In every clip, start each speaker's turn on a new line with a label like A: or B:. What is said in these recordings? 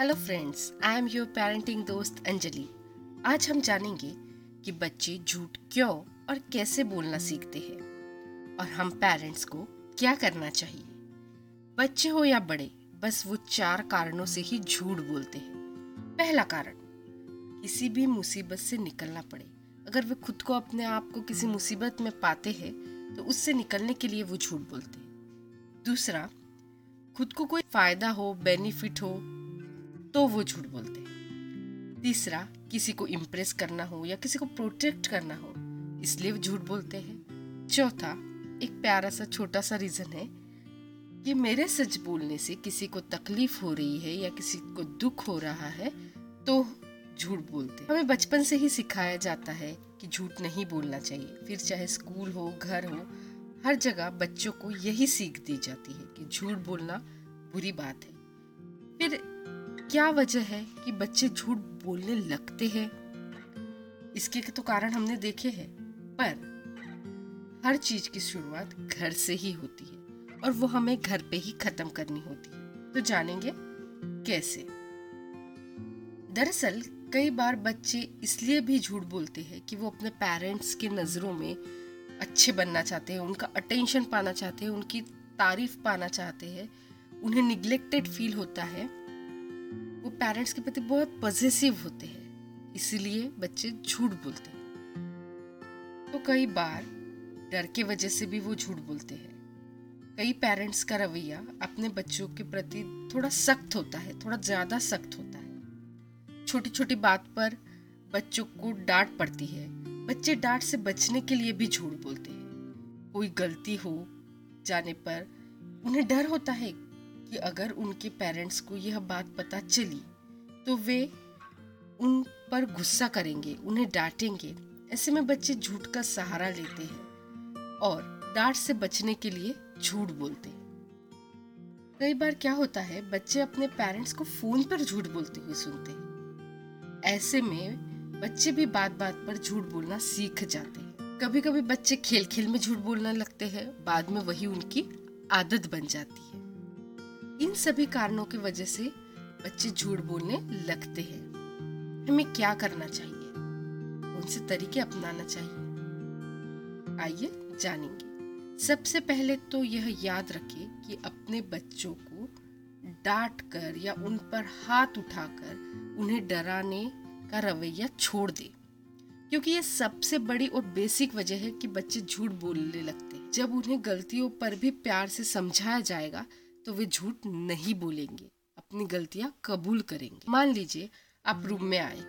A: Hello friends I am your parenting दोस्त, अंजलि। आज हम जानेंगे कि बच्चे झूठ क्यों और कैसे बोलना सीखते हैं और हम पेरेंट्स को क्या करना चाहिए। बच्चे हो या बड़े, बस वो चार कारणों से ही झूठ बोलते हैं। पहला कारण, किसी भी मुसीबत से निकलना पड़े। अगर वे खुद को अपने आप को किसी मुसीबत में पाते हैं तो उससे निकलने के लिए वो झूठ बोलते हैं। दूसरा, खुद को कोई फ़ायदा हो बेनिफिट हो तो वो झूठ बोलते हैं। तीसरा, किसी को इम्प्रेस करना हो या किसी को प्रोटेक्ट करना हो, इसलिए वो झूठ बोलते हैं। चौथा, एक प्यारा सा छोटा सा रीजन है कि मेरे सच बोलने से किसी को तकलीफ़ हो रही है या किसी को दुख हो रहा है तो झूठ बोलते हमें बचपन से ही सिखाया जाता है कि झूठ नहीं बोलना चाहिए। फिर चाहे स्कूल हो, घर हो, हर जगह बच्चों को यही सीख दी जाती है कि झूठ बोलना बुरी बात है। फिर क्या वजह है कि बच्चे झूठ बोलने लगते हैं? इसके तो कारण हमने देखे हैं, पर हर चीज़ की शुरुआत घर से ही होती है और वो हमें घर पे ही खत्म करनी होती है। तो जानेंगे कैसे? दरअसल, कई बार बच्चे इसलिए भी झूठ बोलते हैं कि वो अपने पेरेंट्स के नज़रों में अच्छे बनना चाहते हैं, उनका अटेंशन पाना चाहते हैं, उनकी तारीफ़ पाना चाहते हैं, उन्हें निग्लेक्टेड फील होता है। वो पेरेंट्स के प्रति बहुत पॉजिटिव होते हैं, इसीलिए बच्चे झूठ बोलते हैं। तो कई बार डर के वजह से भी वो झूठ बोलते हैं। कई पेरेंट्स का रवैया अपने बच्चों के प्रति थोड़ा सख्त होता है, थोड़ा ज़्यादा सख्त होता है। छोटी छोटी बात पर बच्चों को डांट पड़ती है। बच्चे डांट से बचने के लिए भी झूठ बोलते हैं। कोई गलती हो जाने पर उन्हें डर होता है कि अगर उनके पेरेंट्स को यह बात पता चली तो वे उन पर गुस्सा करेंगे, उन्हें डांटेंगे। ऐसे में बच्चे झूठ का सहारा लेते हैं और डांट से बचने के लिए झूठ बोलते कई बार क्या होता है, बच्चे अपने पेरेंट्स को फ़ोन पर झूठ बोलते हुए सुनते हैं। ऐसे में बच्चे भी बात बात पर झूठ बोलना सीख जाते हैं। कभी कभी बच्चे खेल खेल में झूठ बोलने लगते हैं, बाद में वही उनकी आदत बन जाती है। इन सभी कारणों की वजह से बच्चे झूठ बोलने लगते हैं। हमें क्या करना चाहिए? कौन से तरीके अपनाना चाहिए। आइए जानेंगे। सबसे पहले तो यह याद रखें कि अपने बच्चों को डांट कर या उन पर हाथ उठाकर उन्हें डराने का रवैया छोड़ दे। क्योंकि ये सबसे बड़ी और बेसिक वजह है कि बच्चे झूठ बोलने लगते हैं। जब उन्हें गलतियों पर भी प्यार से समझाया जाएगा तो वे झूठ नहीं बोलेंगे, अपनी गलतियाँ कबूल करेंगे। मान लीजिए, आप रूम में आए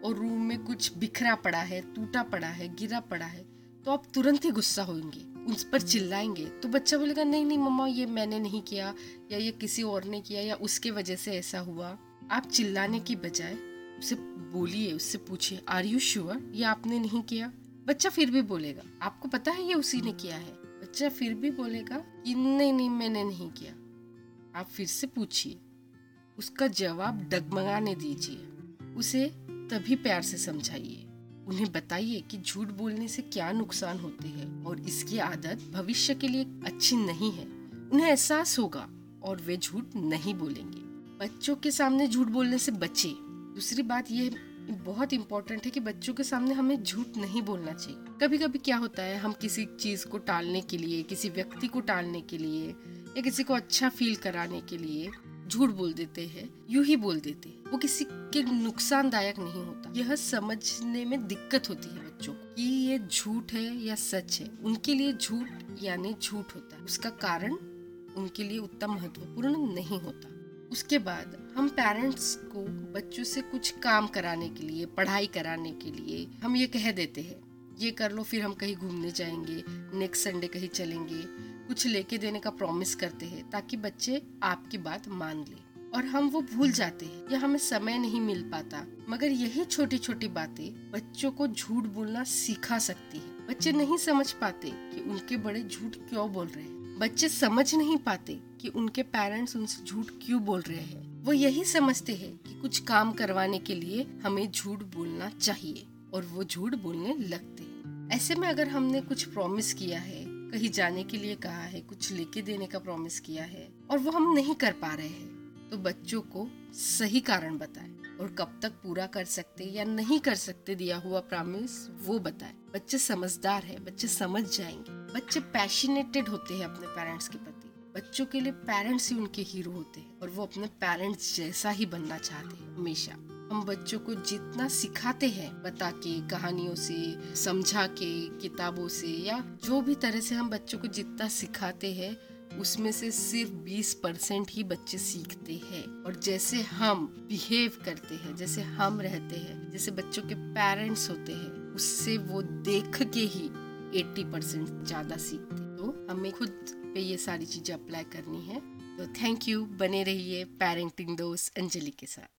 A: और रूम में कुछ बिखरा पड़ा है, टूटा पड़ा है, गिरा पड़ा है तो आप तुरंत ही गुस्सा होंगे उस पर चिल्लाएँगे। तो बच्चा बोलेगा, नहीं नहीं मम्मा, ये मैंने नहीं किया या ये किसी और ने किया या उसके वजह से ऐसा हुआ। आप चिल्लाने की बजाय उसे बोलिए, उससे पूछिए आर यू श्योर ये आपने नहीं किया? बच्चा फिर भी बोलेगा, आपको पता है ये उसी ने किया है? बच्चा फिर भी बोलेगा कि, नहीं नहीं, मैंने नहीं किया। आप फिर से पूछिए। उसका जवाब डगमगाने दीजिए। उसे तभी प्यार से समझाइए। उन्हें बताइए कि झूठ बोलने से क्या नुकसान होते हैं और इसकी आदत भविष्य के लिए अच्छी नहीं है। उन्हें एहसास होगा और वे झूठ नहीं बोलेंगे। बच्चों के सामने झूठ बोलने से बचे। दूसरी बात यह बहुत इंपॉर्टेंट है कि बच्चों के सामने हमें झूठ नहीं बोलना चाहिए। कभी कभी क्या होता है, हम किसी चीज़ को टालने के लिए, किसी व्यक्ति को टालने के लिए या किसी को अच्छा फील कराने के लिए झूठ बोल देते हैं, यू ही बोल देते हैं। वो किसी के नुकसानदायक नहीं होता। यह समझने में दिक्कत होती है बच्चों को कि ये झूठ है या सच है। उनके लिए झूठ यानी झूठ होता है। उसका कारण उनके लिए उतना महत्वपूर्ण नहीं होता। उसके बाद हम पेरेंट्स को बच्चों से कुछ काम कराने के लिए, पढ़ाई कराने के लिए हम ये कह देते हैं। ये कर लो, फिर हम कहीं घूमने जाएँगे नेक्स्ट संडे कहीं चलेंगे। कुछ लेके देने का प्रॉमिस करते हैं ताकि बच्चे आपकी बात मान ले। और हम वो भूल जाते हैं, या हमें समय नहीं मिल पाता। मगर यही छोटी छोटी बातें बच्चों को झूठ बोलना सिखा सकती है। बच्चे नहीं समझ पाते कि उनके बड़े झूठ क्यों बोल रहे हैं। बच्चे समझ नहीं पाते कि उनके पेरेंट्स उनसे झूठ क्यों बोल रहे हैं। वो यही समझते हैं कि कुछ काम करवाने के लिए हमें झूठ बोलना चाहिए और वो झूठ बोलने लगते ऐसे में अगर हमने कुछ प्रॉमिस किया है कहीं जाने के लिए कहा है, कुछ लेके देने का प्रॉमिस किया है, और वो हम नहीं कर पा रहे हैं। तो बच्चों को सही कारण बताए, और कब तक पूरा कर सकते या नहीं कर सकते दिया हुआ प्रॉमिस वो बताए। बच्चे समझदार है, बच्चे समझ जाएँगे। बच्चे पैशनेटेड होते हैं अपने पेरेंट्स के प्रति। बच्चों के लिए पेरेंट्स ही उनके हीरो होते हैं, और वो अपने पेरेंट्स जैसा ही बनना चाहते हैं, हमेशा। हम बच्चों को जितना सिखाते हैं, बता के, कहानियों से, समझा के, किताबों से या जो भी तरह से हम बच्चों को जितना सिखाते हैं, उसमें से सिर्फ़ 20 परसेंट ही बच्चे सीखते हैं। और जैसे हम बिहेव करते हैं, जैसे हम रहते हैं, जैसे बच्चों के पेरेंट्स होते हैं, उससे वो देख के ही 80 परसेंट ज़्यादा सीखते तो हमें खुद पे ये सारी चीज़ें अप्लाई करनी है। तो थैंक यू बने रहिए पेरेंटिंग दोस्त, अंजलि के साथ।